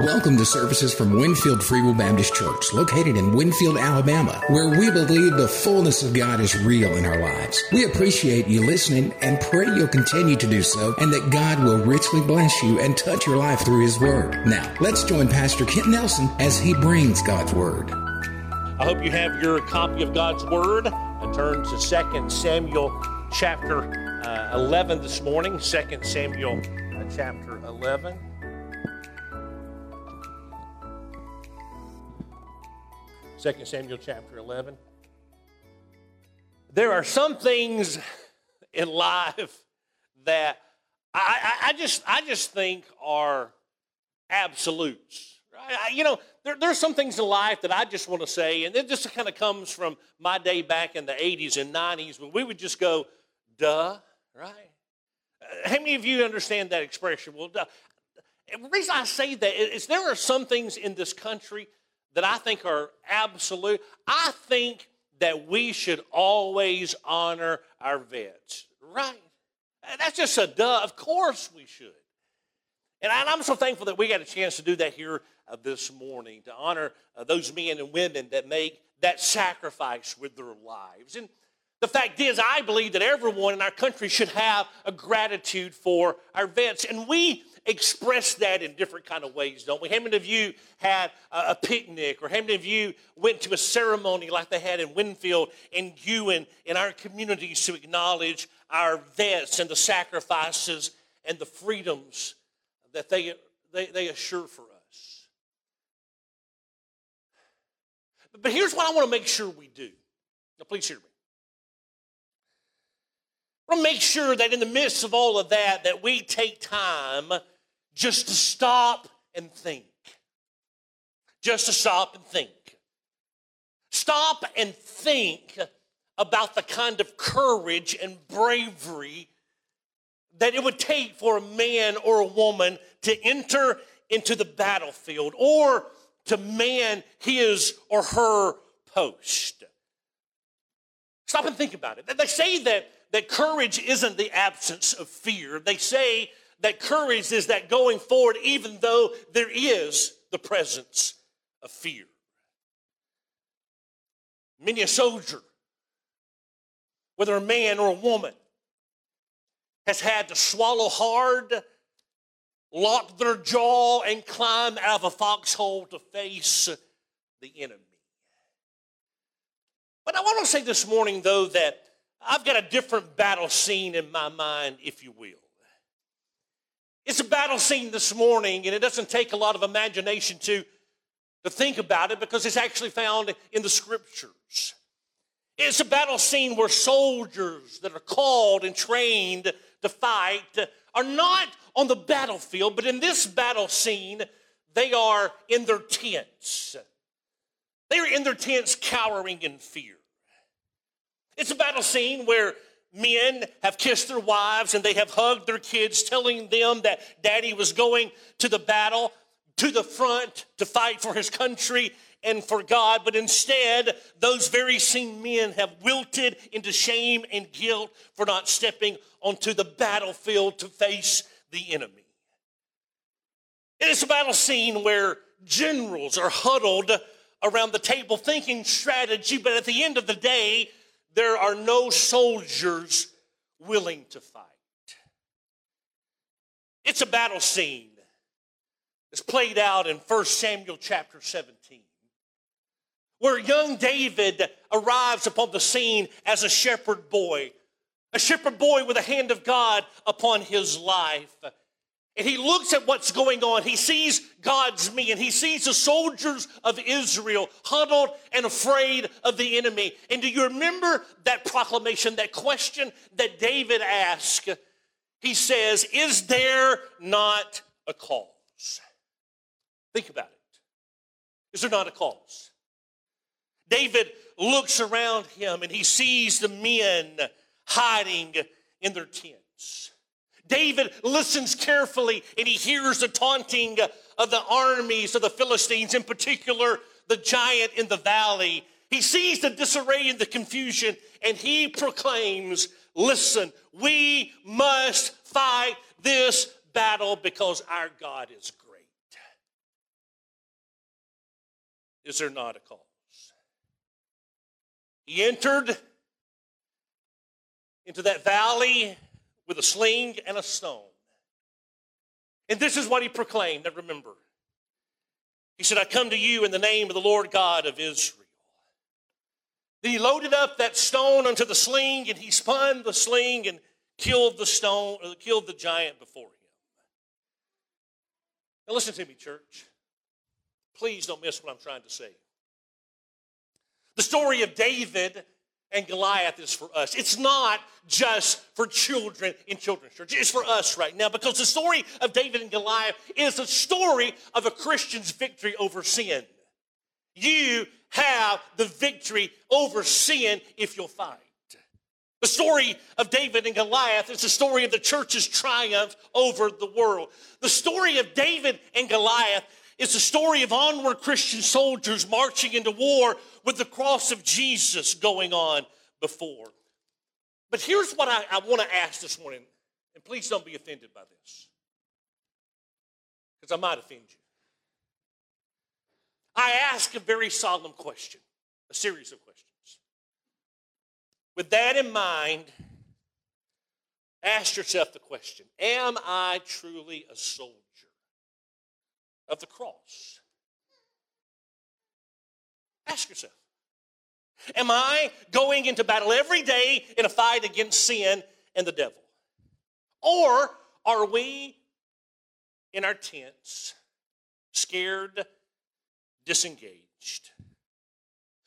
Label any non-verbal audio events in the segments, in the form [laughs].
Welcome to services from Winfield Free Will Baptist Church, located in Winfield, Alabama, where we believe the fullness of God is real in our lives. We appreciate you listening and pray you'll continue to do so and that God will richly bless you and touch your life through His Word. Now, let's join Pastor Kent Nelson as he brings God's Word. I hope you have your copy of God's Word. I turn to 2 Samuel chapter uh, 11 this morning. 2 Samuel uh, chapter 11. 2 Samuel chapter 11. There are some things in life that I, I, I just I just think are absolutes. Right? I, you know, there, there's some things in life that I just want to say, and it just kind of comes from my day back in the 80s and 90s when we would just go, duh, right? Uh, how many of you understand that expression? Well, duh. The reason I say that is there are some things in this country that I think are absolute. I think that we should always honor our vets, right? That's just a duh. Of course we should. And I'm so thankful that we got a chance to do that here uh, this morning to honor uh, those men and women that make that sacrifice with their lives. And the fact is, I believe that everyone in our country should have a gratitude for our vets. And we express that in different kind of ways, don't we? How many of you had a, picnic or how many of you went to a ceremony like they had in Winfield and Ewan in our communities to acknowledge our vets and the sacrifices and the freedoms that they, they, they assure for us? But here's what I want to make sure we do. Now, please hear me. I want to make sure that in the midst of all of that, that we take time just to stop and think. Just to stop and think. Stop and think about the kind of courage and bravery that it would take for a man or a woman to enter into the battlefield or to man his or her post. Stop and think about it. They say that, that courage isn't the absence of fear. They say that courage is that going forward, even though there is the presence of fear. Many a soldier, whether a man or a woman, has had to swallow hard, lock their jaw, and climb out of a foxhole to face the enemy. But I want to say this morning, though, that I've got a different battle scene in my mind, if you will. It's a battle scene this morning, and it doesn't take a lot of imagination to, to think about it because it's actually found in the scriptures. It's a battle scene where soldiers that are called and trained to fight are not on the battlefield, but in this battle scene, they are in their tents. They are in their tents cowering in fear. It's a battle scene where men have kissed their wives and they have hugged their kids, telling them that daddy was going to the battle, to the front to fight for his country and for God. But instead, those very same men have wilted into shame and guilt for not stepping onto the battlefield to face the enemy. It is a battle scene where generals are huddled around the table thinking strategy, but at the end of the day, there are no soldiers willing to fight. It's a battle scene. It's played out in 1 Samuel chapter 17, where young David arrives upon the scene as a shepherd boy, a shepherd boy with the hand of God upon his life. And he looks at what's going on. He sees God's me and he sees the soldiers of Israel huddled and afraid of the enemy. And do you remember that proclamation, that question that David asked? He says, Is there not a cause? Think about it. Is there not a cause? David looks around him and he sees the men hiding in their tents. David listens carefully and he hears the taunting of the armies of the Philistines, in particular the giant in the valley. He sees the disarray and the confusion and he proclaims, Listen, we must fight this battle because our God is great. is there not a cause? He entered into that valley with a sling and a stone. And this is what he proclaimed. Now remember, he said, I come to you in the name of the Lord God of Israel. Then he loaded up that stone onto the sling and he spun the sling and killed the stone, or killed the giant before him. Now listen to me, church. Please don't miss what I'm trying to say. The story of David and Goliath is for us. It's not just for children in children's church. It's for us right now because the story of David and Goliath is a story of a Christian's victory over sin. You have the victory over sin if you'll fight. The story of David and Goliath is the story of the church's triumph over the world. The story of David and Goliath is the story of onward Christian soldiers marching into war with the cross of Jesus going on before. But here's what I, I want to ask this morning, and please don't be offended by this, because I might offend you. I ask a very solemn question, a series of questions. With that in mind, ask yourself the question Am I truly a soldier of the cross? Ask yourself. Am I going into battle every day in a fight against sin and the devil? Or are we in our tents, scared, disengaged?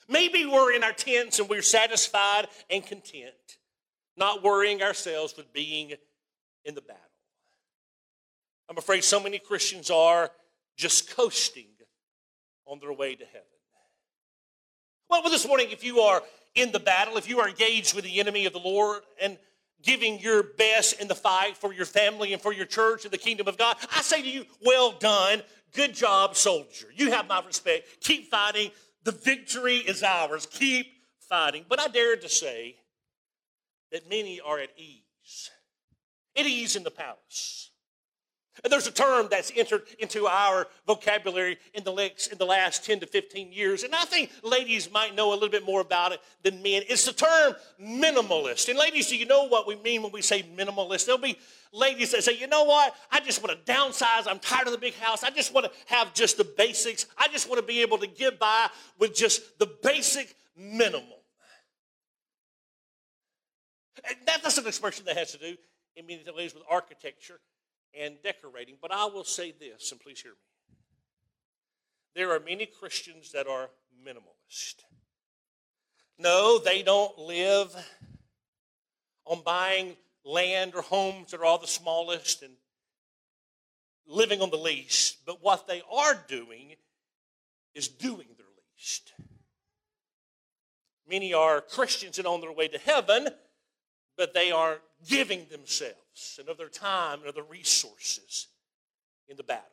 Maybe we're in our tents and we're satisfied and content, not worrying ourselves with being in the battle. I'm afraid so many Christians are just coasting on their way to heaven. Well, this morning, if you are in the battle, if you are engaged with the enemy of the Lord and giving your best in the fight for your family and for your church and the kingdom of God, I say to you, well done. Good job, soldier. You have my respect. Keep fighting. The victory is ours. Keep fighting. But I dare to say that many are at ease, at ease in the palace. And there's a term that's entered into our vocabulary in the, in the last 10 to 15 years. And I think ladies might know a little bit more about it than men. It's the term minimalist. And ladies, do you know what we mean when we say minimalist? There'll be ladies that say, you know what? I just want to downsize. I'm tired of the big house. I just want to have just the basics. I just want to be able to get by with just the basic minimum. And that's an expression that has to do in many ways with architecture and decorating. But I will say this, and please hear me. There are many Christians that are minimalist. No, they don't live on buying land or homes that are all the smallest and living on the least. But what they are doing is doing their least. Many are Christians and on their way to heaven, but they are giving themselves and of their time and of their resources in the battle.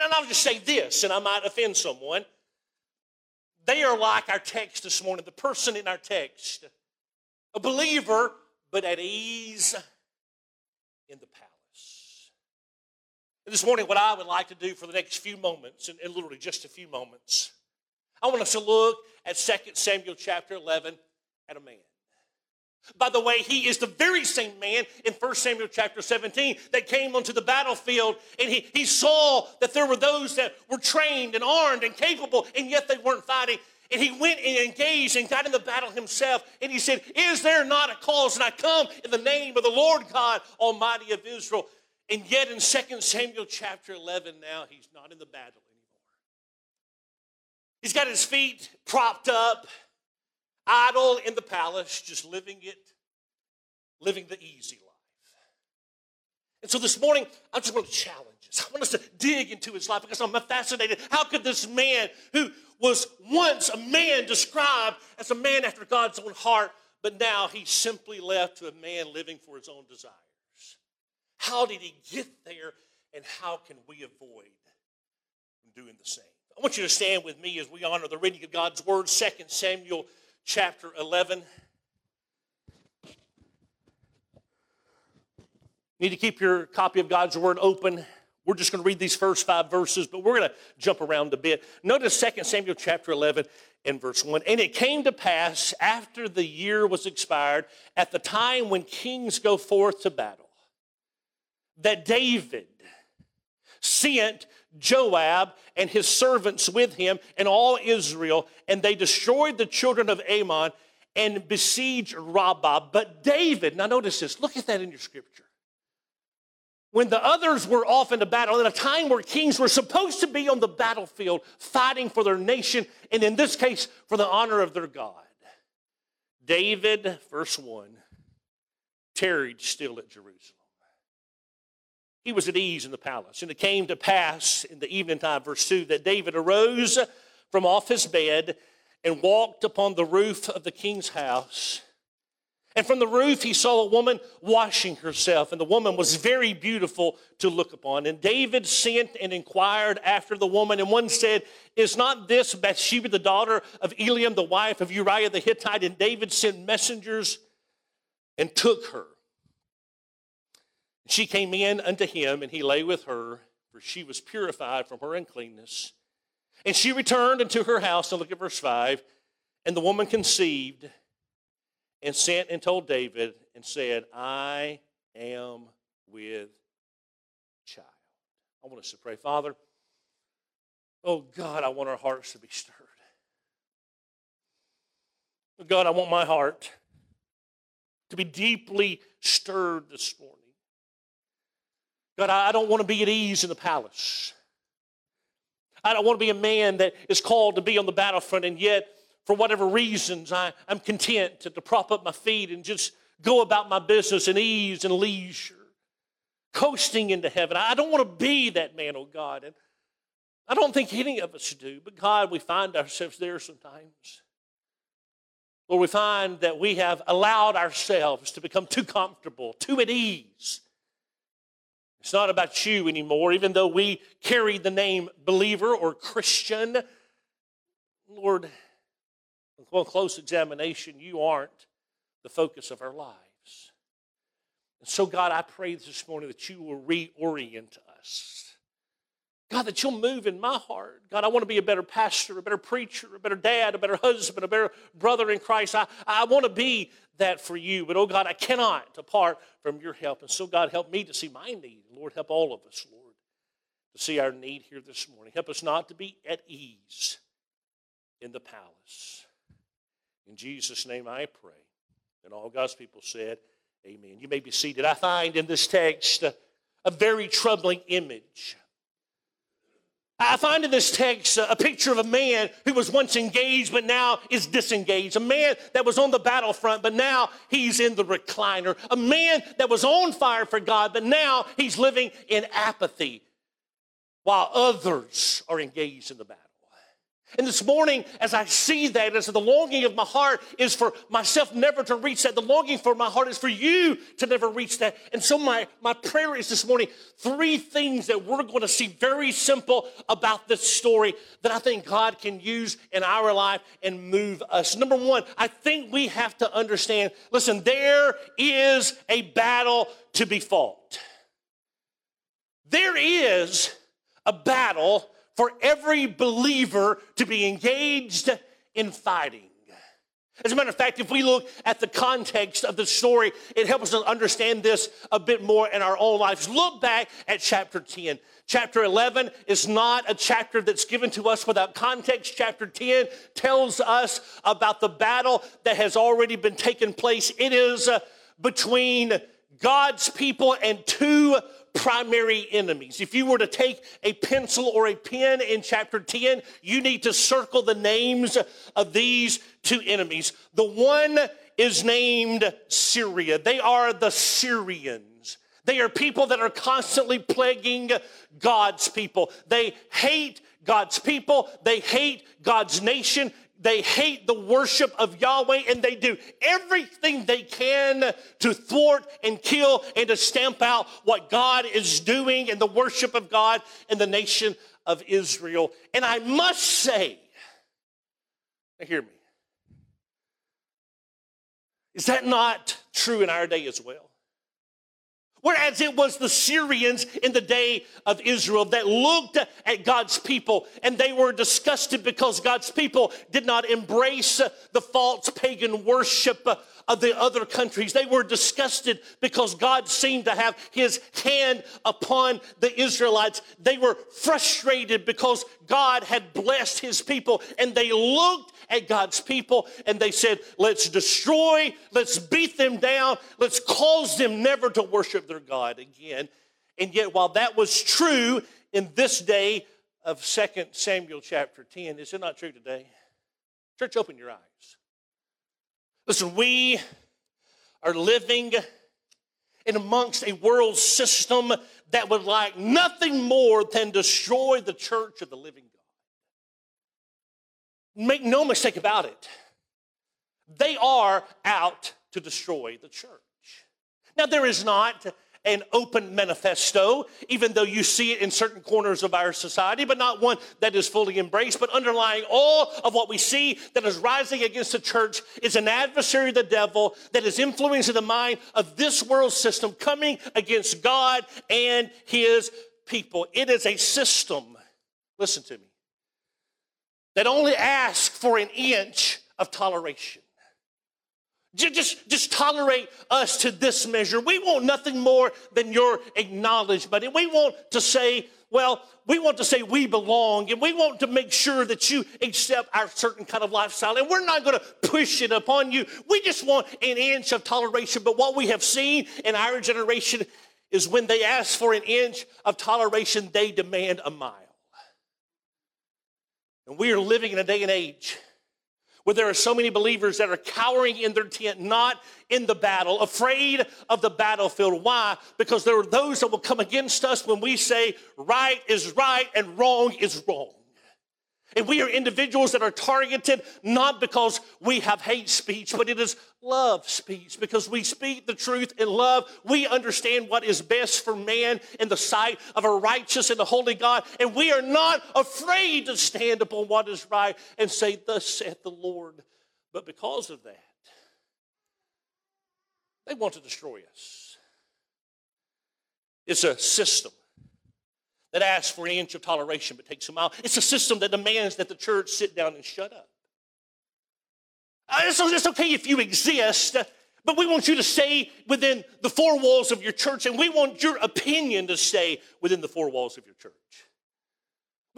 And I'll just say this, and I might offend someone. They are like our text this morning, the person in our text, a believer, but at ease in the palace. And this morning, what I would like to do for the next few moments, and, and literally just a few moments, I want us to look at 2 Samuel chapter 11 at a man. By the way, he is the very same man in 1 Samuel chapter 17 that came onto the battlefield and he, he saw that there were those that were trained and armed and capable, and yet they weren't fighting. And he went and engaged and got in the battle himself. And he said, Is there not a cause? And I come in the name of the Lord God Almighty of Israel. And yet in 2 Samuel chapter 11, now he's not in the battle anymore. He's got his feet propped up idle in the palace, just living it, living the easy life. And so this morning, I just want to challenge us. I want us to dig into his life because I'm fascinated. How could this man, who was once a man described as a man after God's own heart, but now he's simply left to a man living for his own desires? How did he get there, and how can we avoid doing the same? I want you to stand with me as we honor the reading of God's word, 2 Samuel chapter 11. Need to keep your copy of God's Word open We're just going to read these first five verses, but we're going to jump around a bit. Notice 2 Samuel chapter 11 and verse 1. And it came to pass after the year was expired, at the time when kings go forth to battle, that David sent Joab and his servants with him and all Israel, and they destroyed the children of Ammon and besieged Rabbah. But David, now notice this, look at that in your scripture when the others were off into battle, in a time where kings were supposed to be on the battlefield fighting for their nation, and in this case, for the honor of their God. David, verse 1, tarried still at Jerusalem. He was at ease in the palace. And it came to pass in the evening time, verse 2, that David arose from off his bed and walked upon the roof of the king's house. And from the roof, he saw a woman washing herself, and the woman was very beautiful to look upon. And David sent and inquired after the woman, and one said, Is not this Bathsheba, the daughter of Eliam, the wife of Uriah the Hittite? And David sent messengers and took her. She came in unto him, and he lay with her, for she was purified from her uncleanness. And she returned into her house, and look at verse 5. And the woman conceived and sent and told David and said, I am with child. I want us to pray, Father. Oh God, I want our hearts to be stirred. God, I want my heart to be deeply stirred this morning. God, I don't want to be at ease in the palace. I don't want to be a man that is called to be on the battlefront and yet for whatever reasons, I, am content to, to prop up my feet and just go about my business in ease and leisure, coasting into heaven. I don't want to be that man, oh God. And I don't think any of us do, but God, we find ourselves there sometimes. Or we find that we have allowed ourselves to become too comfortable, too at ease. It's not about you anymore, even though we carry the name believer or Christian. Lord, on close examination, you aren't the focus of our lives. And so, God, I pray this morning that you will reorient us. God, that you'll move in my heart. God, I want to be a better pastor, a better preacher, a better dad, a better husband, a better brother in Christ. I, I want to be that for you. But, oh God, I cannot depart from your help. And so, God, help me to see my need. Lord, help all of us, Lord, to see our need here this morning. Help us not to be at ease in the palace. In Jesus' name I pray. And all God's people said, Amen. You may be seated. I find in this text a, a very troubling image. I find in this text a, picture of a man who was once engaged but now is disengaged. A man that was on the battlefront but now he's in the recliner. A man that was on fire for God but now he's living in apathy while others are engaged in the battle. And this morning, as I see that, as the longing of my heart is for myself never to reach that, the longing for my heart is for you to never reach that. And so, my, my prayer is this morning three things that we're going to see very simple about this story that I think God can use in our life and move us. Number one, I think we have to understand listen, there is a battle to be fought. There is a battle for every believer to be engaged in fighting. As a matter of fact, if we look at the context of the story, it helps us understand this a bit more in our own lives. Look back at chapter 10. Chapter 11 is not a chapter that's given to us without context. Chapter 10 tells us about the battle that has already been taken place. It is uh, between God's people and two primary enemies. If you were to take a pencil or a pen in chapter 10, you need to circle the names of these two enemies. The one is named Syria. They are the Syrians. They are people that are constantly plaguing God's people. They hate God's people. They hate God's nation they hate the worship of Yahweh and they do everything they can to thwart and kill and to stamp out what God is doing in the worship of God in the nation of Israel. And I must say, hear me, is that not true in our day as well? Whereas it was the Syrians in the day of Israel that looked at God's people and they were disgusted because God's people did not embrace the false pagan worship of the other countries. They were disgusted because God seemed to have his hand upon the Israelites. They were frustrated because God had blessed his people and they looked at God's people and they said, let's destroy, let's beat them down, let's cause them never to worship their God again. And yet, while that was true in this day of 2 Samuel chapter 10, is it not true today? Church, open your eyes. Listen, we are living in amongst a world system that would like nothing more than destroy the church of the living God. Make no mistake about it. They are out to destroy the church. Now, there is not an open manifesto, even though you see it in certain corners of our society, but not one that is fully embraced. But underlying all of what we see that is rising against the church is an adversary, of the devil, that is influencing the mind of this world system coming against God and his people. It is a system, listen to me, that only asks for an inch of toleration. Just, just tolerate us to this measure. We want nothing more than your acknowledgement. And we want to say, well, we want to say we belong and we want to make sure that you accept our certain kind of lifestyle. And we're not going to push it upon you. We just want an inch of toleration. But what we have seen in our generation is when they ask for an inch of toleration, they demand a mile. And we are living in a day and age where there are so many believers that are cowering in their tent, not in the battle, afraid of the battlefield. Why? Because there are those that will come against us when we say right is right and wrong is wrong. And we are individuals that are targeted not because we have hate speech, but it is love speech. Because we speak the truth in love, we understand what is best for man in the sight of a righteous and a holy God. And we are not afraid to stand upon what is right and say, Thus saith the Lord. But because of that, they want to destroy us. It's a system that asks for an inch of toleration but takes a mile. It's a system that demands that the church sit down and shut up. Uh, it's, it's okay if you exist, but we want you to stay within the four walls of your church, and we want your opinion to stay within the four walls of your church.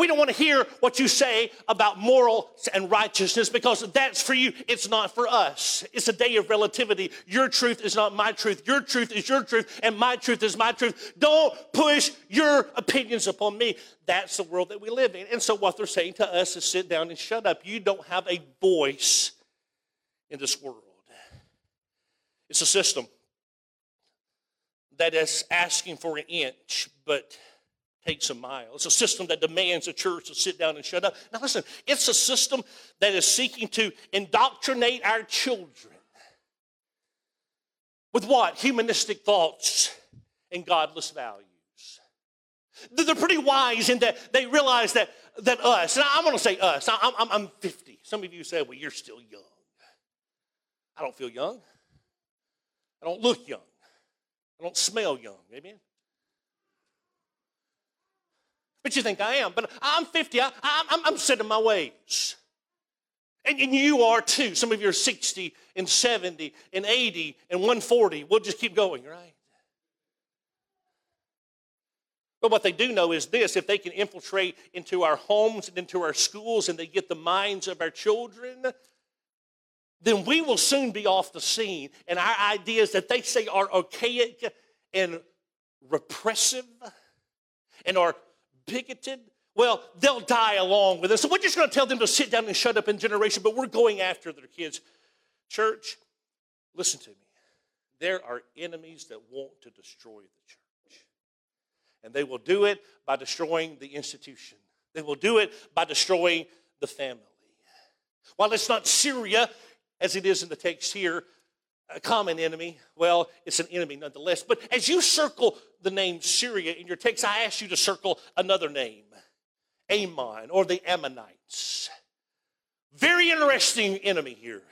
We don't want to hear what you say about morals and righteousness because that's for you. It's not for us. It's a day of relativity. Your truth is not my truth. Your truth is your truth, and my truth is my truth. Don't push your opinions upon me. That's the world that we live in. And so, what they're saying to us is sit down and shut up. You don't have a voice in this world. It's a system that is asking for an inch, but takes a mile. It's a system that demands a church to sit down and shut up. Now, listen, it's a system that is seeking to indoctrinate our children with what? Humanistic thoughts and godless values. They're pretty wise in that they realize that, that us, and I'm going to say us, I'm, I'm, I'm 50. Some of you say, well, you're still young. I don't feel young. I don't look young. I don't smell young. Amen? But you think I am. But I'm 50. I, am I'm set in my ways. And, and you are too. Some of you are 60 and 70 and 80 and 140. We'll just keep going, right? But what they do know is this if they can infiltrate into our homes and into our schools and they get the minds of our children, then we will soon be off the scene. And our ideas that they say are archaic and repressive and are bigoted, well, they'll die along with us. So we're just going to tell them to sit down and shut up in generation, but we're going after their kids. Church, listen to me. There are enemies that want to destroy the church. And they will do it by destroying the institution. They will do it by destroying the family. While it's not Syria, as it is in the text here, a common enemy. Well, it's an enemy nonetheless. But as you circle the name Syria in your text, I ask you to circle another name Ammon or the Ammonites. Very interesting enemy here.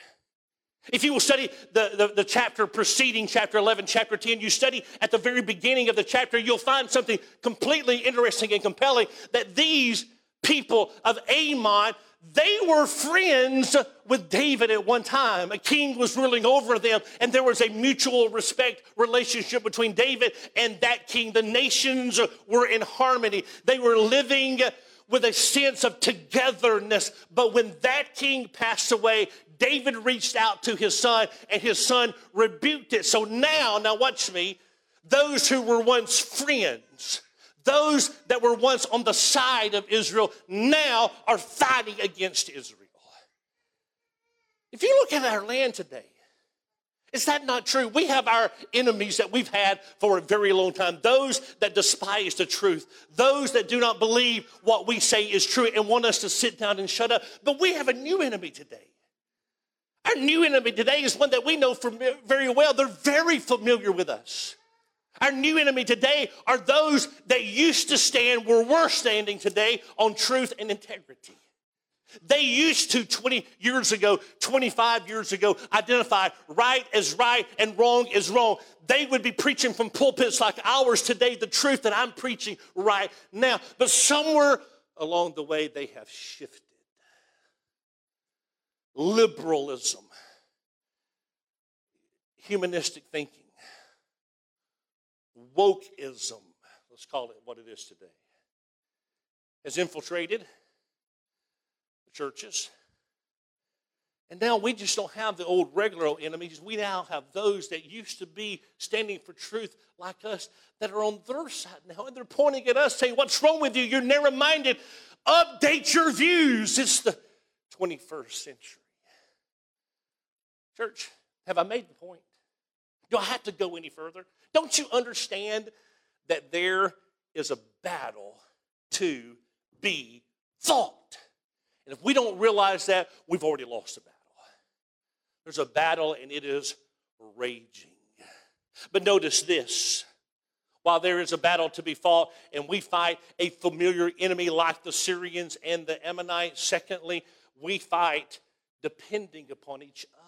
If you will study the, the, the, chapter preceding chapter 11, chapter 10, you study at the very beginning of the chapter, you'll find something completely interesting and compelling that these people of Ammon, they were friends with David at one time. A king was ruling over them, and there was a mutual respect relationship between David and that king. The nations were in harmony, they were living with a sense of togetherness. But when that king passed away, David reached out to his son, and his son rebuked it. So now, now watch me, those who were once friends, those that were once on the side of Israel, now are fighting against Israel. If you look at our land today, is that not true? We have our enemies that we've had for a very long time. Those that despise the truth. Those that do not believe what we say is true and want us to sit down and shut up. But we have a new enemy today. Our new enemy today is one that we know very well. They're very familiar with us. Our new enemy today are those that used to stand where we're standing today on truth and integrity. They used to 20 years ago, 25 years ago, identify right as right and wrong as wrong. They would be preaching from pulpits like ours today, the truth that I'm preaching right now. But somewhere along the way, they have shifted. Liberalism, humanistic thinking, wokeism, let's call it what it is today, has infiltrated the churches. And now we just don't have the old regular enemies. We now have those that used to be standing for truth like us that are on their side now. And they're pointing at us saying, What's wrong with you? You're narrow minded. Update your views. It's the 21st century. Church, have I made the point? Do I have to go any further? Don't you understand that there is a battle to be fought? And if we don't realize that, we've already lost the battle. There's a battle and it is raging. But notice this while there is a battle to be fought and we fight a familiar enemy like the Syrians and the Ammonites, secondly, we fight depending upon each other.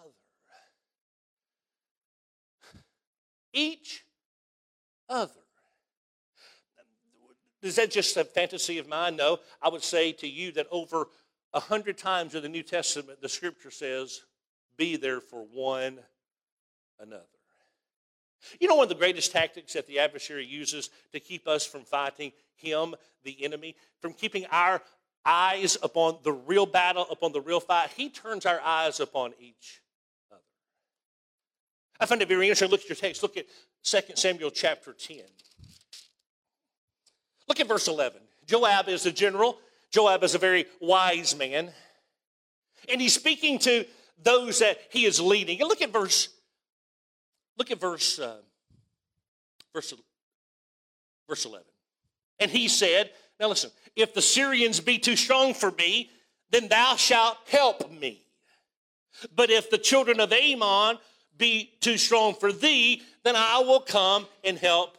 Each other. Is that just a fantasy of mine? No. I would say to you that over a hundred times in the New Testament, the scripture says, be there for one another. You know, one of the greatest tactics that the adversary uses to keep us from fighting him, the enemy, from keeping our eyes upon the real battle, upon the real fight, he turns our eyes upon each. I find it very interesting. Look at your text. Look at 2 Samuel chapter 10. Look at verse 11. Joab is a general. Joab is a very wise man. And he's speaking to those that he is leading. And look at verse, look at verse, uh, verse, verse 11. And he said, now listen, if the Syrians be too strong for me, then thou shalt help me. But if the children of Ammon be too strong for thee, then I will come and help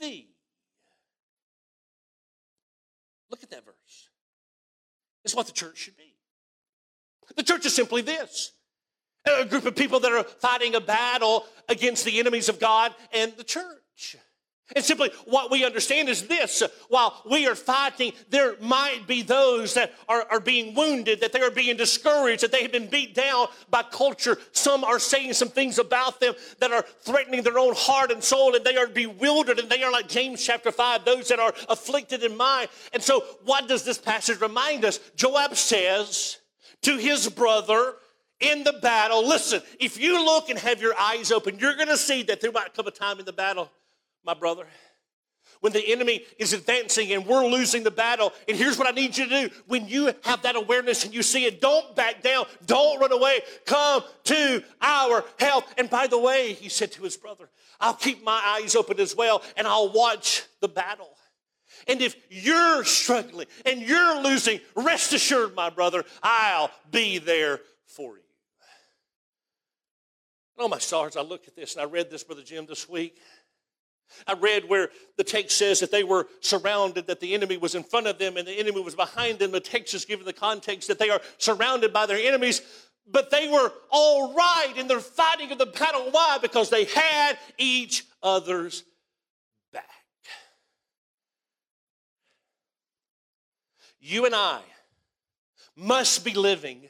thee. Look at that verse. It's what the church should be. The church is simply this a group of people that are fighting a battle against the enemies of God and the church. And simply what we understand is this while we are fighting, there might be those that are, are being wounded, that they are being discouraged, that they have been beat down by culture. Some are saying some things about them that are threatening their own heart and soul, and they are bewildered, and they are like James chapter 5, those that are afflicted in mind. And so, what does this passage remind us? Joab says to his brother, in the battle. Listen, if you look and have your eyes open, you're to see that there might come a time in the battle my brother. When the enemy is advancing and we're losing the battle, and here's what I need you to do. When you have that awareness and you see it, don't back down, don't run away. Come to our help. And by the way, he said to his brother, I'll keep my eyes open as well, and I'll watch the battle. And if you're struggling and you're losing, rest assured, my brother, I'll be there for you. And Oh, my stars, I look at this and I read this, Brother Jim, this week. I read where the text says that they were surrounded, that the enemy was in front of them and the enemy was behind them. The text is given the context that they are surrounded by their enemies. but they were all right in their fighting of the battle. Why? Because they had each other's back. You and I must be living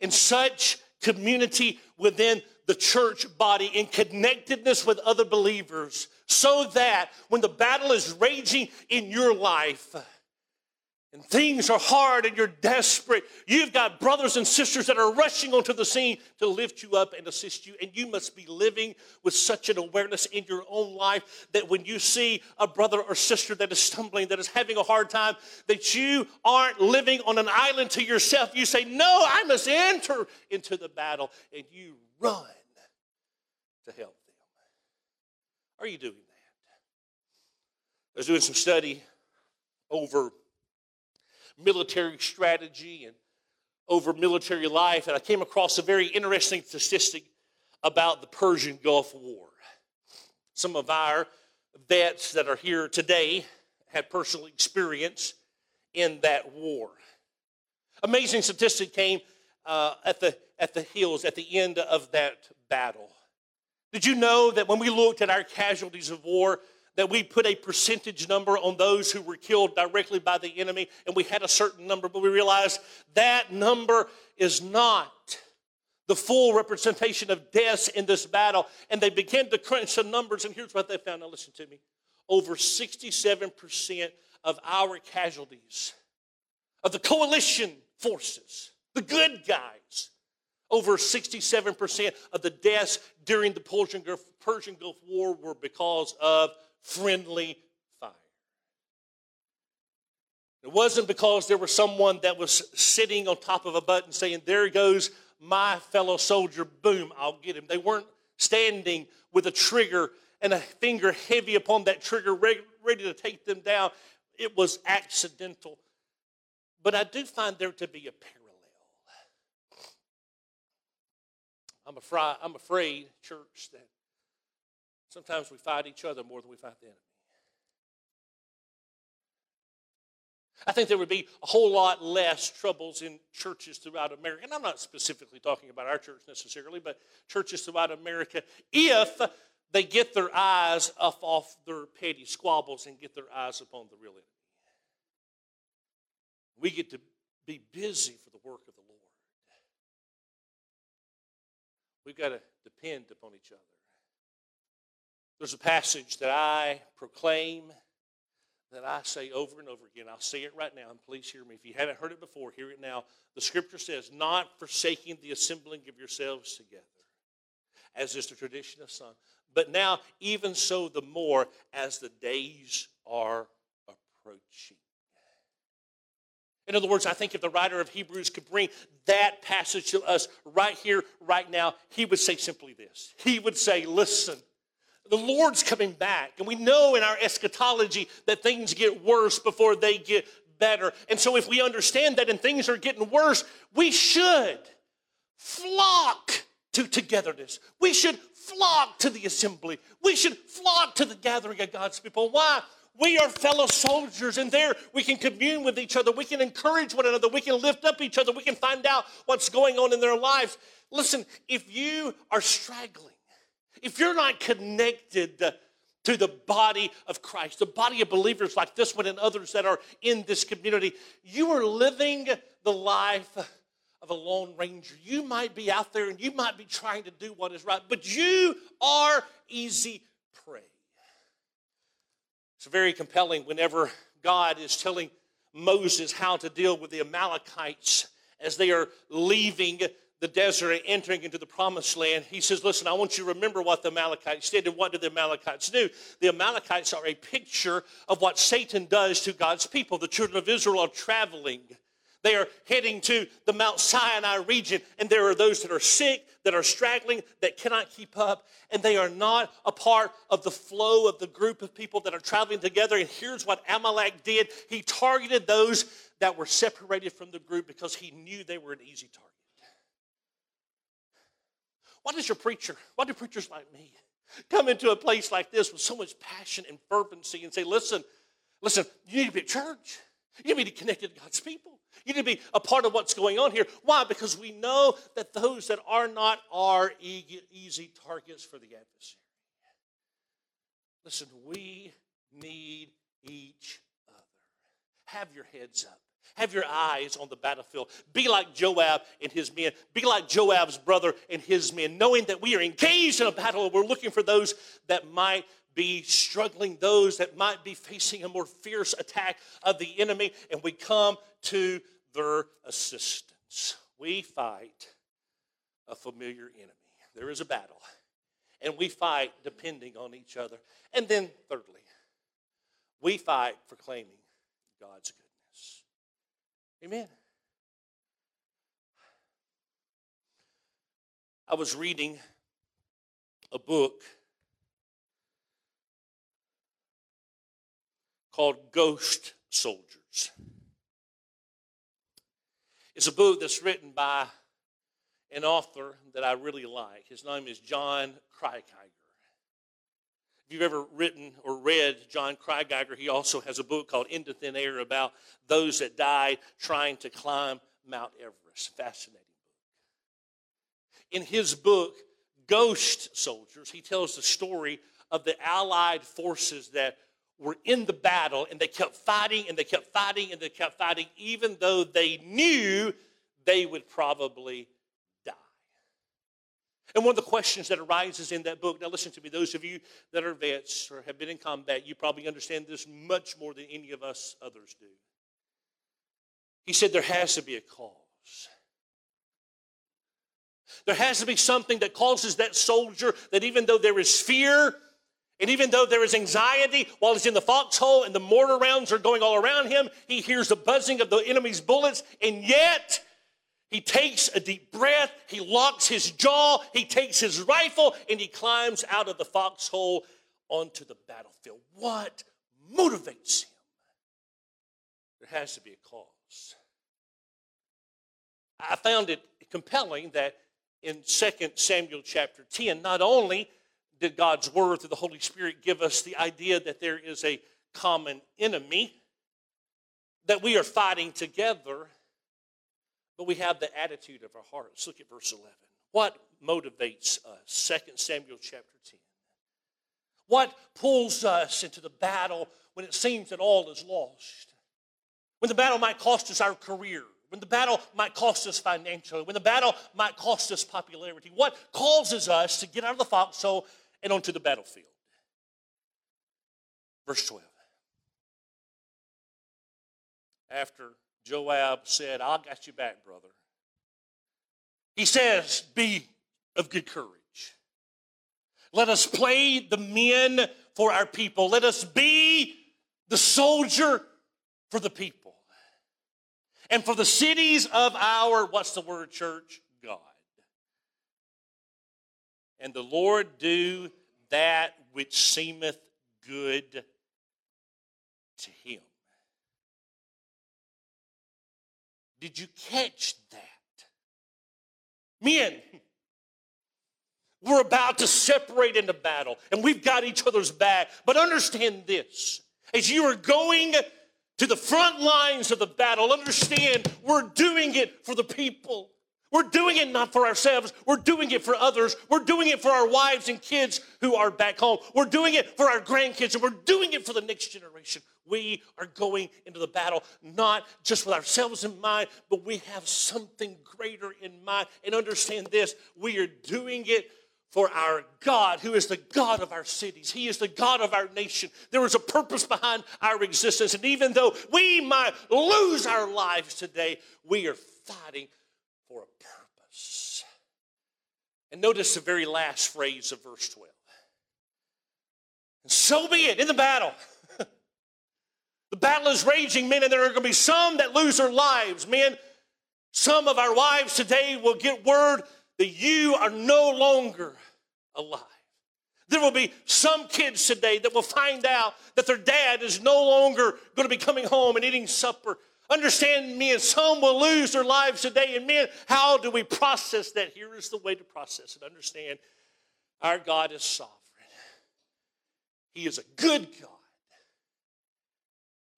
in such community within the church body, in connectedness with other believers, so that when the battle is raging in your life, and things are hard and you're desperate, you've got brothers and sisters that are rushing onto the scene to lift you up and assist you. And you must be living with such an awareness in your own life that when you see a brother or sister that is stumbling, that is having a hard time, that you aren't living on an island to yourself. You say, No, I must enter into the battle, and you run to help them. Are you doing that? I was doing some study over military strategy and over military life, and I came across a very interesting statistic about the Persian Gulf War. Some of our vets that are here today had personal experience in that war. Amazing statistic came uh, at, the, at the hills at the end of that battle. Did you know that when we looked at our casualties of war, that we put a percentage number on those who were killed directly by the enemy, and we had a certain number, but we realized that number is not the full representation of deaths in this battle. And they began to crunch the numbers, and here's what they found. Now, listen to me. Over 67% of our casualties, of the coalition forces, the good guys, over 67% of the deaths during the Persian Gulf, Persian Gulf War were because of friendly fire. It wasn't because there was someone that was sitting on top of a button saying, There goes my fellow soldier, boom, I'll get him. They weren't standing with a trigger and a finger heavy upon that trigger, ready to take them down. It was accidental. But I do find there to be a parallel. I'm afraid, I'm afraid, church, that Sometimes we fight each other more than we fight the enemy. I think there would be a whole lot less troubles in churches throughout America. And I'm not specifically talking about our church necessarily, but churches throughout America if they get their eyes off, off their petty squabbles and get their eyes upon the real enemy. We get to be busy for the work of the We've got to depend upon each other. There's a passage that I proclaim, that I say over and over again. I'll say it right now, and please hear me. If you haven't heard it before, hear it now. The scripture says, Not forsaking the assembling of yourselves together, as is the tradition of some, but now, even so, the more as the days are approaching. In other words, I think if the writer of Hebrews could bring that passage to us right here, right now, he would say simply this. He would say, Listen, the Lord's coming back. And we know in our eschatology that things get worse before they get better. And so, if we understand that and things are getting worse, we should flock to togetherness. We should flock to the assembly. We should flock to the gathering of God's people. Why? We are fellow soldiers, and there we can commune with each other. We can encourage one another. We can lift up each other. We can find out what's going on in their lives. Listen, if you are straggling, if you're not connected to the body of Christ, the body of believers like this one and others that are in this community, you are living the life of a lone ranger. You might be out there and you might be trying to do what is right, but you are easy prey. It's very compelling whenever God is telling Moses how to deal with the Amalekites as they are leaving the desert and entering into the promised land, he says, Listen, I want you to remember what the Amalekites did. And what did the Amalekites do? The Amalekites are a picture of what Satan does to God's people. The children of Israel are traveling. They are heading to the Mount Sinai region, and there are those that are sick, that are straggling, that cannot keep up, and they are not a part of the flow of the group of people that are traveling together. And here's what Amalek did he targeted those that were separated from the group because he knew they were an easy target. Why does your preacher, why do preachers like me come into a place like this with so much passion and fervency and say, listen, listen, you need to be at church. You need to be connected to God's people. You need to be a part of what's going on here. Why? Because we know that those that are not are easy targets for the adversary. Listen, we need each other. Have your heads up. Have your eyes on the battlefield. Be like Joab and his men. Be like Joab's brother and his men, knowing that we are engaged in a battle and we're looking for those that might be struggling, those that might be facing a more fierce attack of the enemy, and we come to their assistance. We fight a familiar enemy. There is a battle, and we fight depending on each other. And then, thirdly, we fight proclaiming God's goodness. Amen. I was reading a book called Ghost Soldiers. It's a book that's written by an author that I really like. His name is Jon Krakauer. If you've ever written or read Jon Krakauer, he also has a book called Into Thin Air about those that died trying to climb Mount Everest. Fascinating book. In his book, Ghost Soldiers, he tells the story of the Allied forces that were in the battle and they kept fighting and they kept fighting and they kept fighting, even though they knew they would probably die. And one of the questions that arises in that book, now listen to me, those of you that are vets or have been in combat, you probably understand this much more than any of us others do. He said there has to be a cause. There has to be something that causes that soldier that even though there is fear, and even though there is anxiety while he's in the foxhole and the mortar rounds are going all around him, he hears the buzzing of the enemy's bullets, and yet he takes a deep breath, he locks his jaw, he takes his rifle, and he climbs out of the foxhole onto the battlefield. What motivates him? There has to be a cause. I found it compelling that in 2 Samuel chapter 10, not only did God's Word through the Holy Spirit give us the idea that there is a common enemy, that we are fighting together, but we have the attitude of our hearts. Look at verse 11. What motivates us? 2 Samuel chapter 10. What pulls us into the battle when it seems that all is lost? When the battle might cost us our career, when the battle might cost us financially, when the battle might cost us popularity. What causes us to get out of the foxhole and onto the battlefield. Verse 12. After Joab said, I got you back, brother, he says, Be of good courage. Let us play the men for our people. Let us be the soldier for the people. And for the cities of our, what's the word, church? And the Lord do that which seemeth good to him. Did you catch that? Men, we're about to separate into battle and we've got each other's back. But understand this as you are going to the front lines of the battle, understand we're doing it for the people. We're doing it not for ourselves, we're doing it for others. We're doing it for our wives and kids who are back home. We're doing it for our grandkids, and we're doing it for the next generation. We are going into the battle not just with ourselves in mind, but we have something greater in mind. And understand this we are doing it for our God, who is the God of our cities. He is the God of our nation. There is a purpose behind our existence. And even though we might lose our lives today, we are fighting for a purpose. And notice the very last phrase of verse 12. And so be it in the battle. [laughs] the battle is raging, men, and there are going to be some that lose their lives. Men, some of our wives today will get word that you are no longer alive. There will be some kids today that will find out that their dad is no longer going to be coming home and eating supper Understand, men, some will lose their lives today. And men, how do we process that? Here is the way to process it. Understand, our God is sovereign, He is a good God.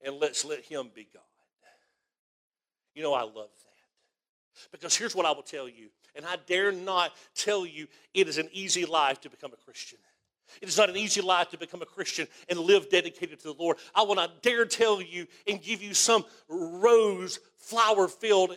And let's let Him be God. You know, I love that. Because here's what I will tell you, and I dare not tell you it is an easy life to become a Christian. It is not an easy life to become a Christian and live dedicated to the Lord. I will not dare tell you and give you some rose flower filled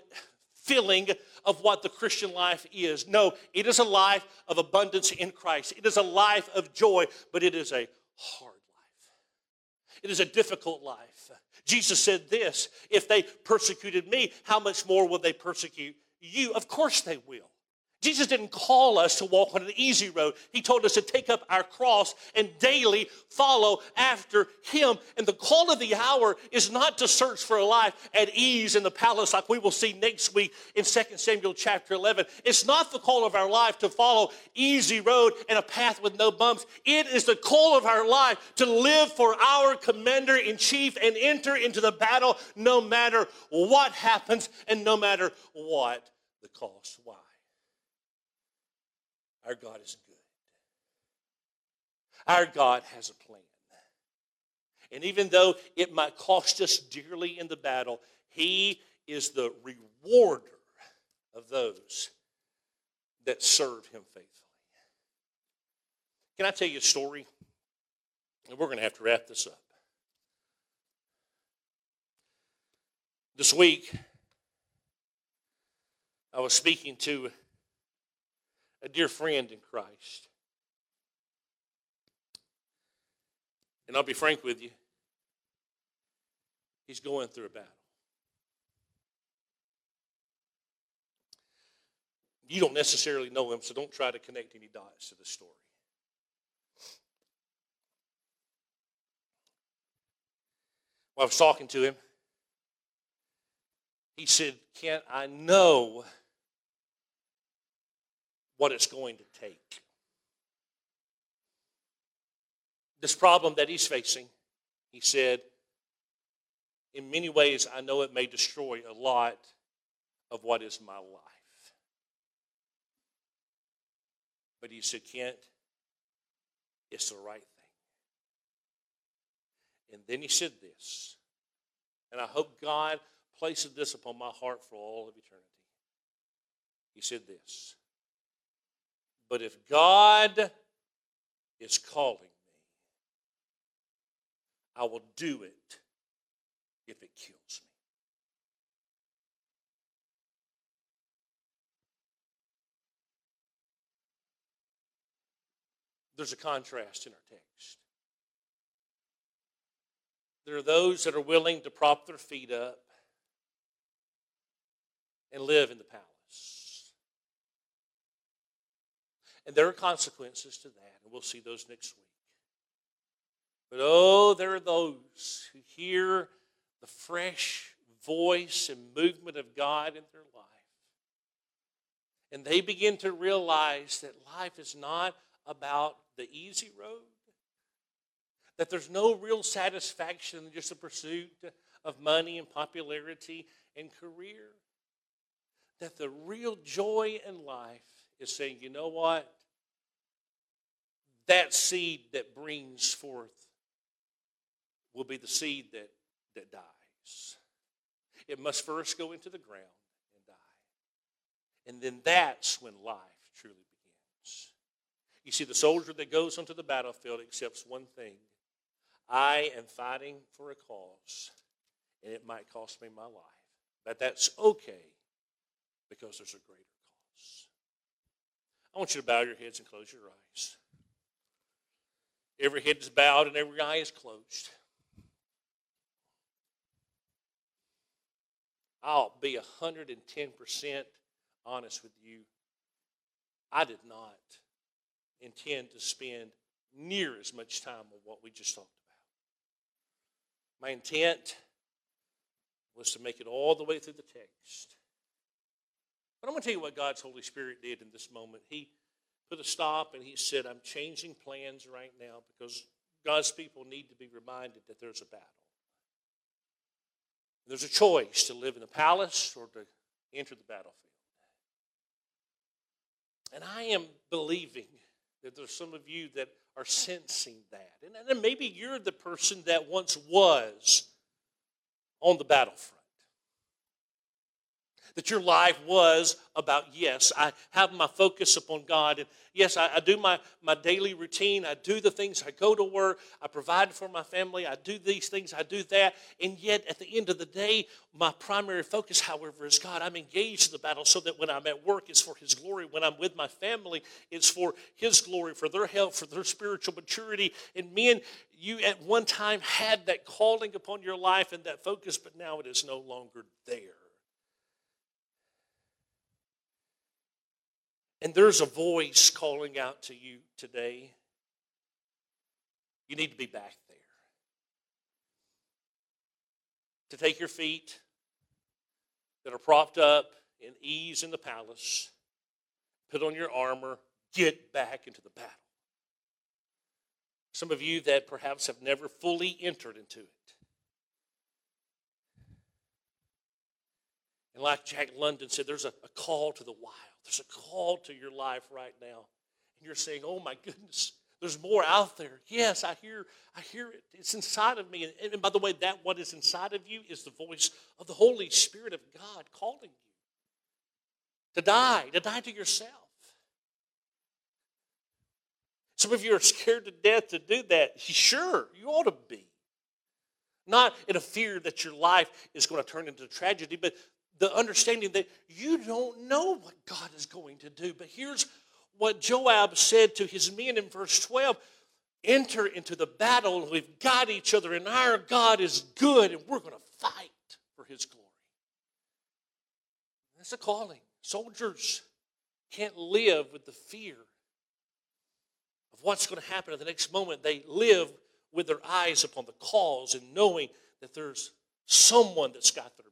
feeling of what the Christian life is. No, it is a life of abundance in Christ. It is a life of joy, but it is a hard life. It is a difficult life. Jesus said this if they persecuted me, how much more will they persecute you? Of course they will. Jesus didn't call us to walk on an easy road. He told us to take up our cross and daily follow after Him. And the call of the hour is not to search for a life at ease in the palace like we will see next week in 2 Samuel chapter 11. It's not the call of our life to follow easy road and a path with no bumps. It is the call of our life to live for our commander in chief and enter into the battle no matter what happens and no matter what the cost. Why? Our God is good. Our God has a plan. And even though it might cost us dearly in the battle, He is the rewarder of those that serve Him faithfully. Can I tell you a story? And we're going to have to wrap this up. This week, I was speaking to a dear friend in Christ. And I'll be frank with you, he's going through a battle. You don't necessarily know him, so don't try to connect any dots to the story. While I was talking to him, he said, Kent, I know what it's going to take. This problem that he's facing, he said, in many ways, I know it may destroy a lot of what is my life. But he said, Kent, it's the right thing. And then he said this, and I hope God places this upon my heart for all of eternity. He said this but if God is calling me, I will do it if it kills me. There's a contrast in our text. There are those that are willing to prop their feet up and live in the palace. And there are consequences to that, and we'll see those next week. But oh, there are those who hear the fresh voice and movement of God in their life. And they begin to realize that life is not about the easy road, that there's no real satisfaction in just the pursuit of money and popularity and career, that the real joy in life is saying, you know what? That seed that brings forth will be the seed that, that dies. It must first go into the ground and die. And then that's when life truly begins. You see, the soldier that goes onto the battlefield accepts one thing I am fighting for a cause, and it might cost me my life. But that's okay because there's a greater cause. I want you to bow your heads and close your eyes. Every head is bowed and every eye is closed. I'll be 110% honest with you. I did not intend to spend near as much time on what we just talked about. My intent was to make it all the way through the text. But I'm going to tell you what God's Holy Spirit did in this moment. He put a stop and he said, I'm changing plans right now because God's people need to be reminded that there's a battle. There's a choice to live in the palace or to enter the battlefield. And I am believing that there's some of you that are sensing that. And, and maybe you're the person that once was on the battlefront. That your life was about yes i have my focus upon god. And yes i, I do my, my daily routine. I do the things. I go to work. I provide for my family. I do these things. I do that. And yet at the end of the day my primary focus however is god. I'm engaged in the battle so that when i'm at work it's for his glory. When i'm with my family it's for his glory for their health for their spiritual maturity. And men you at one time had that calling upon your life and that focus but now it is no longer there And there's a voice calling out to you today. You need to be back there. To take your feet that are propped up in ease in the palace, put on your armor, get back into the battle. Some of you that perhaps have never fully entered into it. And like Jack London said, there's a, a call to the wild. There's a call to your life right now. And you're saying, oh my goodness, there's more out there. Yes, I hear, I hear it. It's inside of me. And, and by the way, that what is inside of you is the voice of the Holy Spirit of God calling you to die, to die to yourself. Some of you are scared to death to do that. Sure, you ought to be. Not in a fear that your life is going to turn into tragedy, but the understanding that you don't know what God is going to do. But here's what Joab said to his men in verse 12 enter into the battle, we've got each other, and our God is good, and we're going to fight for his glory. That's a calling. Soldiers can't live with the fear of what's going to happen at the next moment. They live with their eyes upon the cause and knowing that there's someone that's got their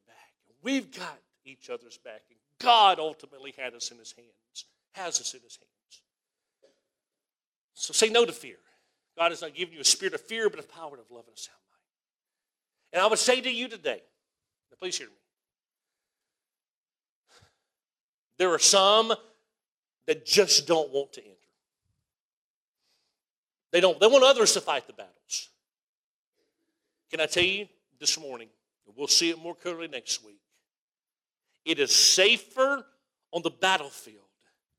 We've got each other's backing. God ultimately had us in his hands, has us in his hands. So say no to fear. God has not given you a spirit of fear, but of power of love and a sound mind. And I would say to you today, now please hear me. There are some that just don't want to enter. They don't, they want others to fight the battles. Can I tell you this morning, we'll see it more clearly next week. It is safer on the battlefield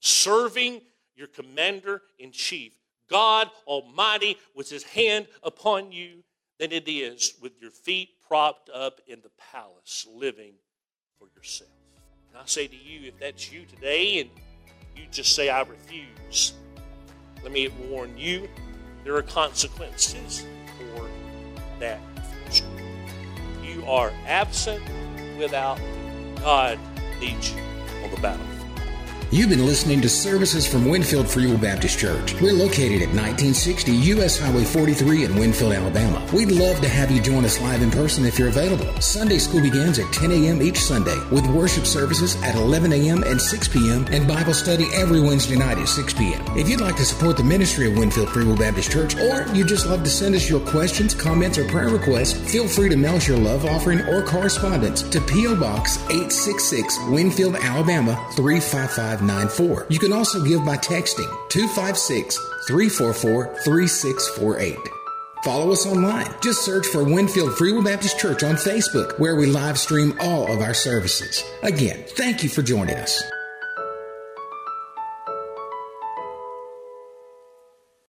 serving your commander in chief, God Almighty, with his hand upon you, than it is with your feet propped up in the palace living for yourself. And I say to you, if that's you today and you just say, I refuse, let me warn you, there are consequences for that You are absent without God needs you on the battlefield. You've been listening to services from Winfield Free Will Baptist Church. We're located at 1960 U.S. Highway 43 in Winfield, Alabama. We'd love to have you join us live in person if you're available. Sunday school begins at 10 a.m. each Sunday with worship services at 11 a.m. and 6 p.m. and Bible study every Wednesday night at 6 p.m. If you'd like to support the ministry of Winfield Free Will Baptist Church or you'd just love to send us your questions, comments, or prayer requests, feel free to mail us your love offering or correspondence to P.O. Box 866 Winfield, Alabama 355 5594. You can also give by texting 256 344 3648. Follow us online. Just search for Winfield Free Will Baptist Church on Facebook, where we live stream all of our services. Again, thank you for joining us.